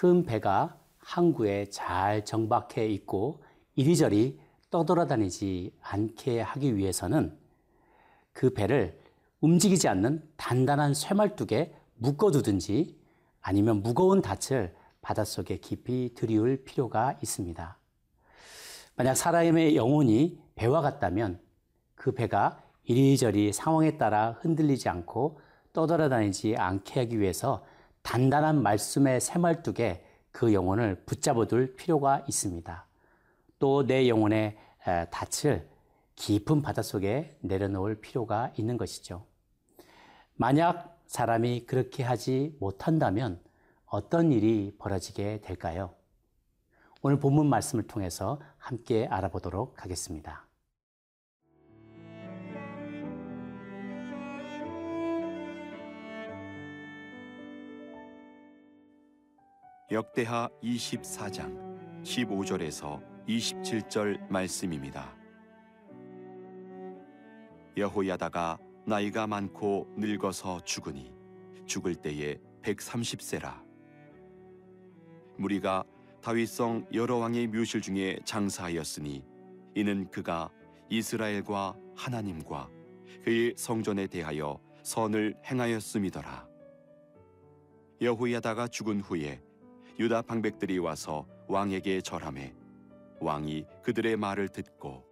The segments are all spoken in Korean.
큰 배가 항구에 잘 정박해 있고 이리저리 떠돌아다니지 않게 하기 위해서는 그 배를 움직이지 않는 단단한 쇠말뚝에 묶어두든지 아니면 무거운 닻을 바닷속에 깊이 들이울 필요가 있습니다. 만약 사람의 영혼이 배와 같다면 그 배가 이리저리 상황에 따라 흔들리지 않고 떠돌아다니지 않게 하기 위해서 단단한 말씀의 새말뚝에 그 영혼을 붙잡아둘 필요가 있습니다. 또 내 영혼의 닻을 깊은 바닷속에 내려놓을 필요가 있는 것이죠. 만약 사람이 그렇게 하지 못한다면 어떤 일이 벌어지게 될까요? 오늘 본문 말씀을 통해서 함께 알아보도록 하겠습니다. 역대하 24장 15절에서 27절 말씀입니다. 여호야다가 나이가 많고 늙어서 죽으니 죽을 때에 130세라. 무리가 다윗성 여러 왕의 묘실 중에 장사하였으니 이는 그가 이스라엘과 하나님과 그의 성전에 대하여 선을 행하였음이더라. 여호야다가 죽은 후에 유다 방백들이 와서 왕에게 절함해 왕이 그들의 말을 듣고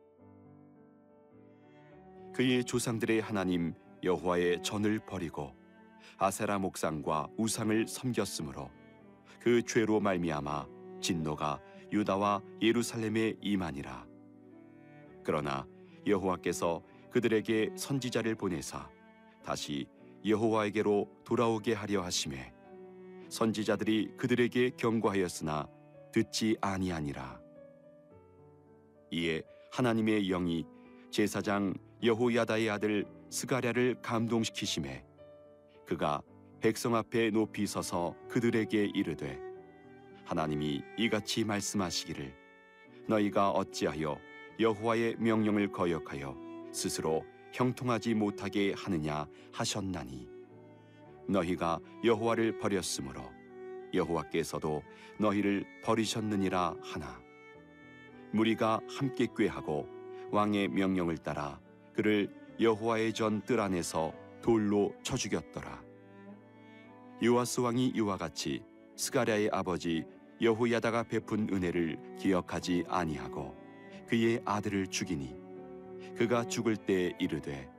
그의 조상들의 하나님 여호와의 전을 버리고 아세라 목상과 우상을 섬겼으므로 그 죄로 말미암아 진노가 유다와 예루살렘에 임하니라. 그러나 여호와께서 그들에게 선지자를 보내사 다시 여호와에게로 돌아오게 하려 하심에 선지자들이 그들에게 경고하였으나 듣지 아니하니라. 이에 하나님의 영이 제사장 여호야다의 아들 스가랴를 감동시키심에 그가 백성 앞에 높이 서서 그들에게 이르되 하나님이 이같이 말씀하시기를 너희가 어찌하여 여호와의 명령을 거역하여 스스로 형통하지 못하게 하느냐 하셨나니 너희가 여호와를 버렸으므로 여호와께서도 너희를 버리셨느니라 하나. 무리가 함께 꾀하고 왕의 명령을 따라 그를 여호와의 전 뜰 안에서 돌로 쳐 죽였더라. 요아스 왕이 이와 같이 스가랴의 아버지 여호야다가 베푼 은혜를 기억하지 아니하고 그의 아들을 죽이니 그가 죽을 때 이르되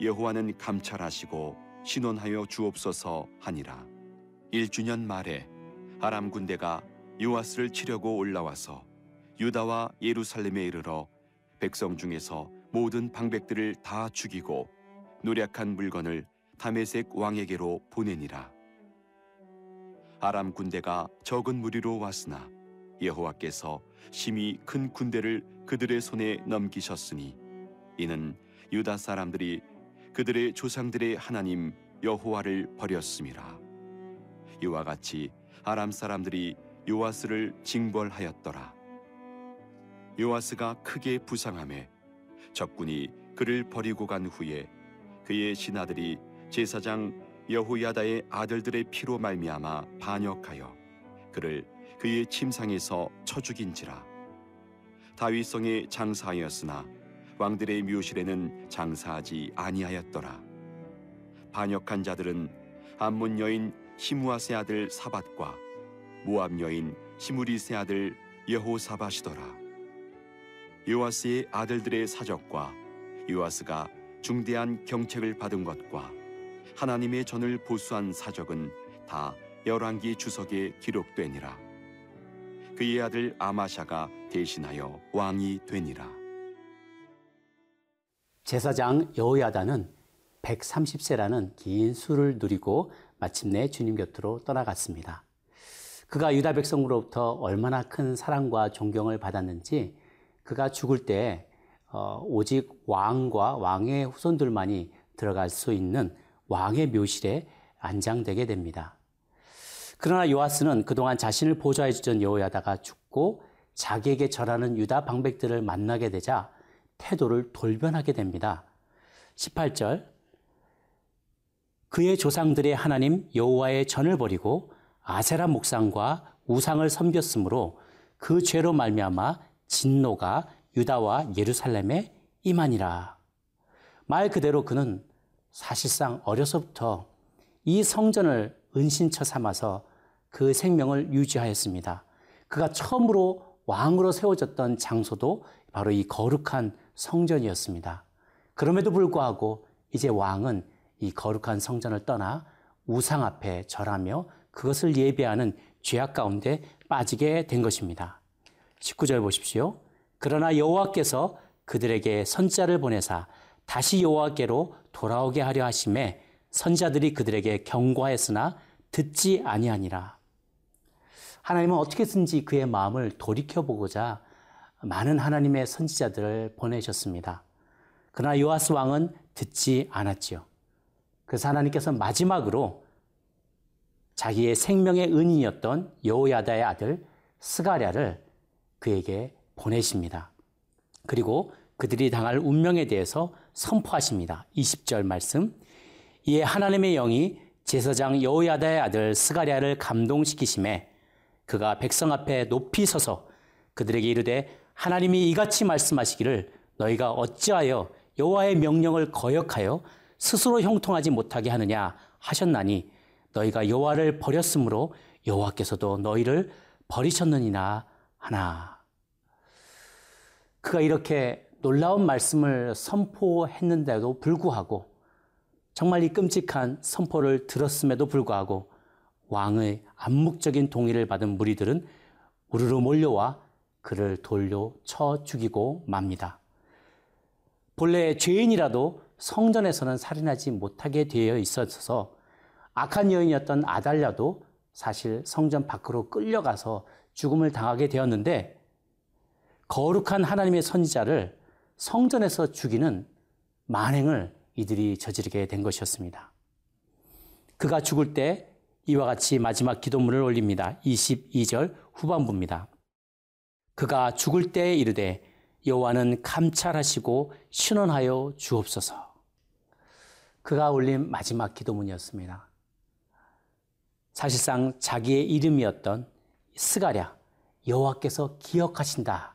여호와는 감찰하시고 신원하여 주옵소서 하니라. 1주년 말에 아람 군대가 요아스를 치려고 올라와서 유다와 예루살렘에 이르러 백성 중에서 모든 방백들을 다 죽이고 노력한 물건을 다메색 왕에게로 보내니라. 아람 군대가 적은 무리로 왔으나 여호와께서 심히 큰 군대를 그들의 손에 넘기셨으니 이는 유다 사람들이 그들의 조상들의 하나님 여호와를 버렸음이라. 이와 같이 아람 사람들이 요아스를 징벌하였더라. 요아스가 크게 부상함에 적군이 그를 버리고 간 후에 그의 신하들이 제사장 여호야다의 아들들의 피로 말미암아 반역하여 그를 그의 침상에서 쳐 죽인지라. 다윗성에 장사하였으나 왕들의 묘실에는 장사하지 아니하였더라. 반역한 자들은 암몬 여인 시무아세 아들 사밧과 모압 여인 시무리세 아들 여호사밧이더라. 요아스의 아들들의 사적과 요아스가 중대한 경책을 받은 것과 하나님의 전을 보수한 사적은 다 열왕기 주석에 기록되니라. 그의 아들 아마샤가 대신하여 왕이 되니라. 제사장 여호야다는 130세라는 긴 수를 누리고 마침내 주님 곁으로 떠나갔습니다. 그가 유다 백성으로부터 얼마나 큰 사랑과 존경을 받았는지 그가 죽을 때 어, 오직 왕과 왕의 후손들만이 들어갈 수 있는 왕의 묘실에 안장되게 됩니다. 그러나 요아스는 그동안 자신을 보좌해 주던 여호야다가 죽고 자기에게 절하는 유다 방백들을 만나게 되자 태도를 돌변하게 됩니다. 18절 그의 조상들의 하나님 여호와의 전을 버리고 아세라 목상과 우상을 섬겼으므로 그 죄로 말미암아 진노가 유다와 예루살렘에 임하니라. 말 그대로 그는 사실상 어려서부터 이 성전을 은신처 삼아서 그 생명을 유지하였습니다. 그가 처음으로 왕으로 세워졌던 장소도 바로 이 거룩한 성전이었습니다. 그럼에도 불구하고 이제 왕은 이 거룩한 성전을 떠나 우상 앞에 절하며 그것을 예배하는 죄악 가운데 빠지게 된 것입니다. 19절 보십시오. 그러나 여호와께서 그들에게 선자를 보내사 다시 여호와께로 돌아오게 하려 하심에 선자들이 그들에게 경고하였으나 듣지 아니하니라. 하나님은 어떻게든지 그의 마음을 돌이켜 보고자 많은 하나님의 선지자들을 보내셨습니다. 그러나 요아스 왕은 듣지 않았지요. 그래서 하나님께서 마지막으로 자기의 생명의 은인이었던 여호야다의 아들 스가랴를 그에게 보내십니다. 그리고 그들이 당할 운명에 대해서 선포하십니다. 20절 말씀. 이에 하나님의 영이 제사장 여호야다의 아들 스가랴를 감동시키심에 그가 백성 앞에 높이 서서 그들에게 이르되 하나님이 이같이 말씀하시기를 너희가 어찌하여 여호와의 명령을 거역하여 스스로 형통하지 못하게 하느냐 하셨나니 너희가 여호와를 버렸으므로 여호와께서도 너희를 버리셨느니나 하나. 그가 이렇게 놀라운 말씀을 선포했는데도 불구하고 정말 이 끔찍한 선포를 들었음에도 불구하고 왕의 암묵적인 동의를 받은 무리들은 우르르 몰려와 그를 돌려 쳐 죽이고 맙니다. 본래 죄인이라도 성전에서는 살인하지 못하게 되어 있어서 악한 여인이었던 아달랴도 사실 성전 밖으로 끌려가서 죽음을 당하게 되었는데 거룩한 하나님의 선지자를 성전에서 죽이는 만행을 이들이 저지르게 된 것이었습니다. 그가 죽을 때 이와 같이 마지막 기도문을 올립니다. 22절 후반부입니다. 그가 죽을 때 이르되 여호와는 감찰하시고 신원하여 주옵소서. 그가 올린 마지막 기도문이었습니다. 사실상 자기의 이름이었던 스가랴 여호와께서 기억하신다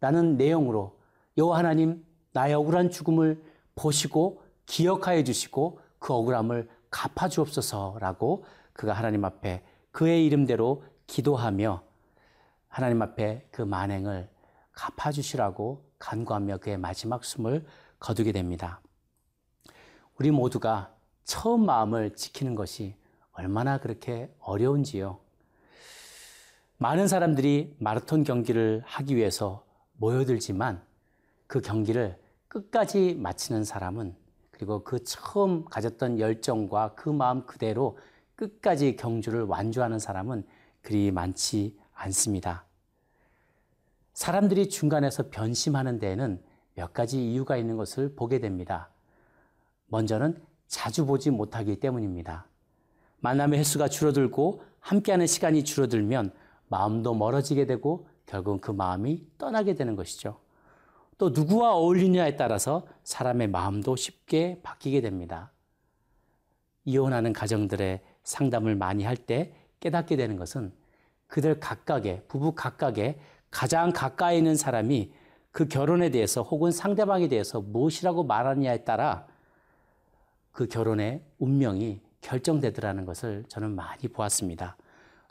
라는 내용으로 여호와 하나님 나의 억울한 죽음을 보시고 기억하여 주시고 그 억울함을 갚아 주옵소서라고 그가 하나님 앞에 그의 이름대로 기도하며 하나님 앞에 그 만행을 갚아 주시라고 간구하며 그의 마지막 숨을 거두게 됩니다. 우리 모두가 처음 마음을 지키는 것이 얼마나 그렇게 어려운지요. 많은 사람들이 마라톤 경기를 하기 위해서 모여들지만 그 경기를 끝까지 마치는 사람은 그리고 그 처음 가졌던 열정과 그 마음 그대로 끝까지 경주를 완주하는 사람은 그리 많지 않습니다. 사람들이 중간에서 변심하는 데에는 몇 가지 이유가 있는 것을 보게 됩니다. 먼저는 자주 보지 못하기 때문입니다. 만남의 횟수가 줄어들고 함께하는 시간이 줄어들면 마음도 멀어지게 되고 결국 그 마음이 떠나게 되는 것이죠. 또 누구와 어울리냐에 따라서 사람의 마음도 쉽게 바뀌게 됩니다. 이혼하는 가정들의 상담을 많이 할 때 깨닫게 되는 것은 그들 각각의, 부부 각각의 가장 가까이 있는 사람이 그 결혼에 대해서 혹은 상대방에 대해서 무엇이라고 말하느냐에 따라 그 결혼의 운명이 결정되더라는 것을 저는 많이 보았습니다.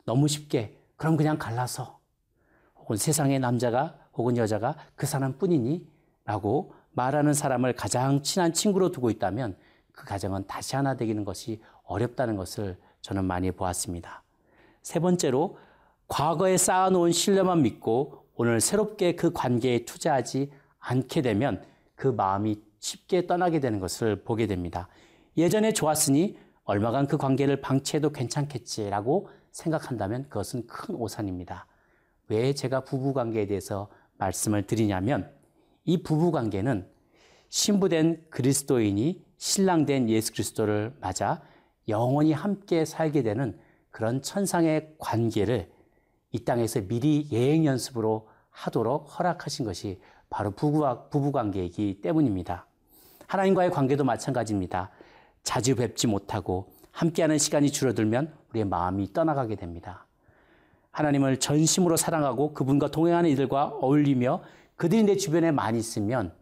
너무 쉽게 그럼 그냥 갈라서 혹은 세상의 남자가 혹은 여자가 그 사람뿐이니 라고 말하는 사람을 가장 친한 친구로 두고 있다면 그 가정은 다시 하나 되기는 것이 어렵다는 것을 저는 많이 보았습니다. 세 번째로 과거에 쌓아놓은 신뢰만 믿고 오늘 새롭게 그 관계에 투자하지 않게 되면 그 마음이 쉽게 떠나게 되는 것을 보게 됩니다. 예전에 좋았으니 얼마간 그 관계를 방치해도 괜찮겠지라고 생각한다면 그것은 큰 오산입니다. 왜 제가 부부 관계에 대해서 말씀을 드리냐면 이 부부 관계는 신부된 그리스도인이 신랑된 예수 그리스도를 맞아 영원히 함께 살게 되는 그런 천상의 관계를 이 땅에서 미리 예행 연습으로 하도록 허락하신 것이 바로 부부 관계이기 때문입니다. 하나님과의 관계도 마찬가지입니다. 자주 뵙지 못하고 함께하는 시간이 줄어들면 우리의 마음이 떠나가게 됩니다. 하나님을 전심으로 사랑하고 그분과 동행하는 이들과 어울리며 그들이 내 주변에 많이 있으면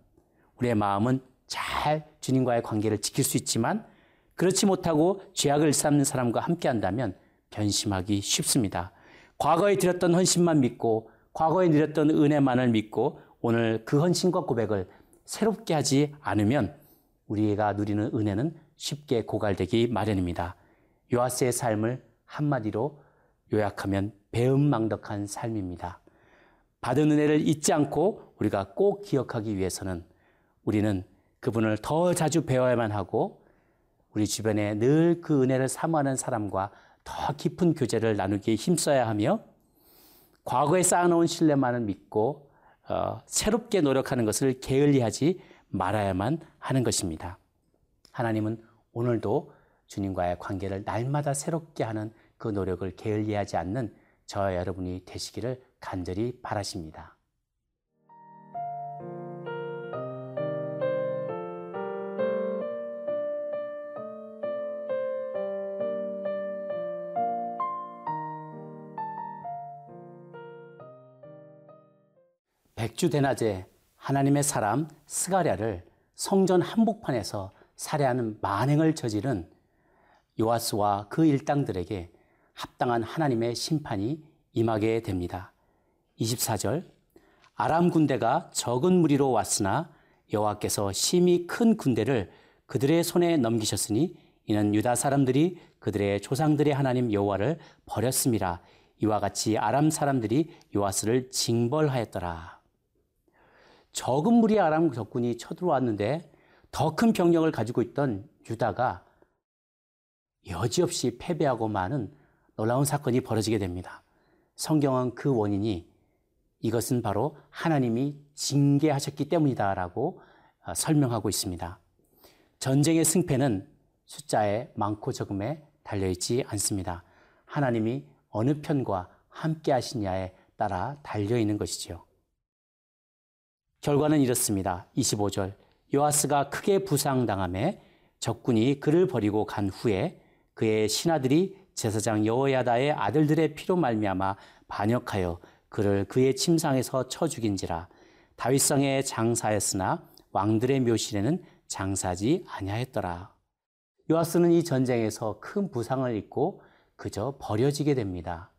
우리의 마음은 잘 주님과의 관계를 지킬 수 있지만 그렇지 못하고 죄악을 쌓는 사람과 함께 한다면 변심하기 쉽습니다. 과거에 드렸던 헌신만 믿고 과거에 누렸던 은혜만을 믿고 오늘 그 헌신과 고백을 새롭게 하지 않으면 우리가 누리는 은혜는 쉽게 고갈되기 마련입니다. 요아스의 삶을 한마디로 요약하면 배은망덕한 삶입니다. 받은 은혜를 잊지 않고 우리가 꼭 기억하기 위해서는 우리는 그분을 더 자주 배워야만 하고 우리 주변에 늘 그 은혜를 사모하는 사람과 더 깊은 교제를 나누기에 힘써야 하며 과거에 쌓아놓은 신뢰만을 믿고 어, 새롭게 노력하는 것을 게을리하지 말아야만 하는 것입니다. 하나님은 오늘도 주님과의 관계를 날마다 새롭게 하는 그 노력을 게을리하지 않는 저와 여러분이 되시기를 간절히 바라십니다. 주 대낮에 하나님의 사람 스가랴를 성전 한복판에서 살해하는 만행을 저지른 요아스와 그 일당들에게 합당한 하나님의 심판이 임하게 됩니다. 24절 아람 군대가 적은 무리로 왔으나 여호와께서 심히 큰 군대를 그들의 손에 넘기셨으니 이는 유다 사람들이 그들의 조상들의 하나님 여호와를 버렸습니다. 이와 같이 아람 사람들이 요아스를 징벌하였더라. 적은 무리 아람 적군이 쳐들어왔는데 더 큰 병력을 가지고 있던 유다가 여지없이 패배하고 마는 놀라운 사건이 벌어지게 됩니다. 성경은 그 원인이 이것은 바로 하나님이 징계하셨기 때문이다라고 어, 설명하고 있습니다. 전쟁의 승패는 숫자의 많고 적음에 달려있지 않습니다. 하나님이 어느 편과 함께 하시냐에 따라 달려있는 것이지요. 결과는 이렇습니다. 25절. 요아스가 크게 부상당함에 적군이 그를 버리고 간 후에 그의 신하들이 제사장 여호야다의 아들들의 피로 말미암아 반역하여 그를 그의 침상에서 쳐 죽인지라 다윗성에 장사했으나 왕들의 묘실에는 장사지 아니하였더라. 요아스는 이 전쟁에서 큰 부상을 입고 그저 버려지게 됩니다.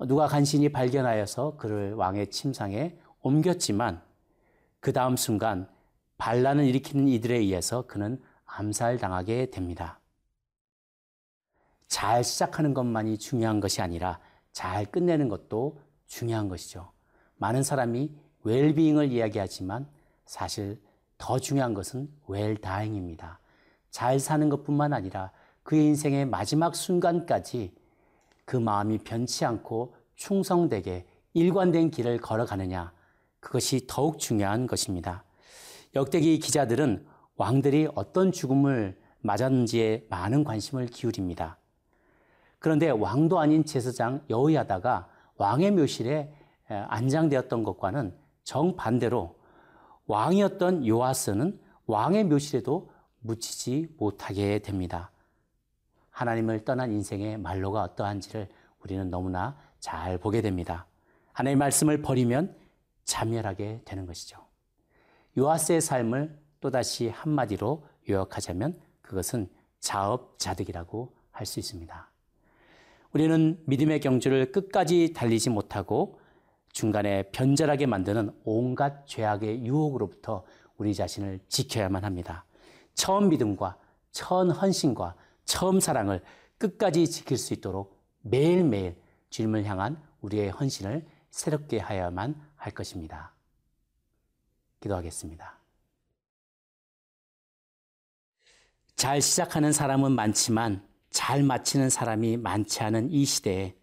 누가 간신히 발견하여서 그를 왕의 침상에 옮겼지만 그 다음 순간 반란을 일으키는 이들에 의해서 그는 암살당하게 됩니다. 잘 시작하는 것만이 중요한 것이 아니라 잘 끝내는 것도 중요한 것이죠. 많은 사람이 웰빙을 이야기하지만 사실 더 중요한 것은 웰다잉입니다. 잘 사는 것뿐만 아니라 그의 인생의 마지막 순간까지 그 마음이 변치 않고 충성되게 일관된 길을 걸어가느냐 그것이 더욱 중요한 것입니다. 역대기 기자들은 왕들이 어떤 죽음을 맞았는지에 많은 관심을 기울입니다. 그런데 왕도 아닌 제사장 여호야다가 왕의 묘실에 안장되었던 것과는 정반대로 왕이었던 요아스는 왕의 묘실에도 묻히지 못하게 됩니다. 하나님을 떠난 인생의 말로가 어떠한지를 우리는 너무나 잘 보게 됩니다. 하나님의 말씀을 버리면 자멸하게 되는 것이죠. 요아스의 삶을 또다시 한마디로 요약하자면 그것은 자업자득이라고 할 수 있습니다. 우리는 믿음의 경주를 끝까지 달리지 못하고 중간에 변절하게 만드는 온갖 죄악의 유혹으로부터 우리 자신을 지켜야만 합니다. 처음 믿음과 처음 헌신과 처음 사랑을 끝까지 지킬 수 있도록 매일매일 주님을 향한 우리의 헌신을 새롭게 하여야만 할 것입니다. 기도하겠습니다. 잘 시작하는 사람은 많지만 잘 마치는 사람이 많지 않은 이 시대에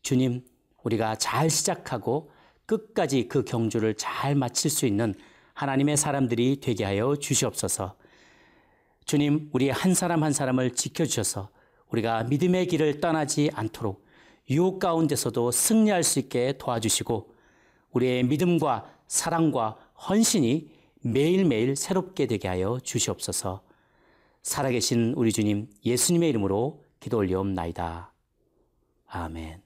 주님, 우리가 잘 시작하고 끝까지 그 경주를 잘 마칠 수 있는 하나님의 사람들이 되게 하여 주시옵소서. 주님, 우리 한 사람 한 사람을 지켜주셔서 우리가 믿음의 길을 떠나지 않도록 유혹 가운데서도 승리할 수 있게 도와주시고 우리의 믿음과 사랑과 헌신이 매일매일 새롭게 되게 하여 주시옵소서. 살아계신 우리 주님 예수님의 이름으로 기도 올려옵나이다. 아멘.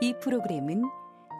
이 프로그램은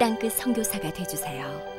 땅끝 선교사가 되주세요.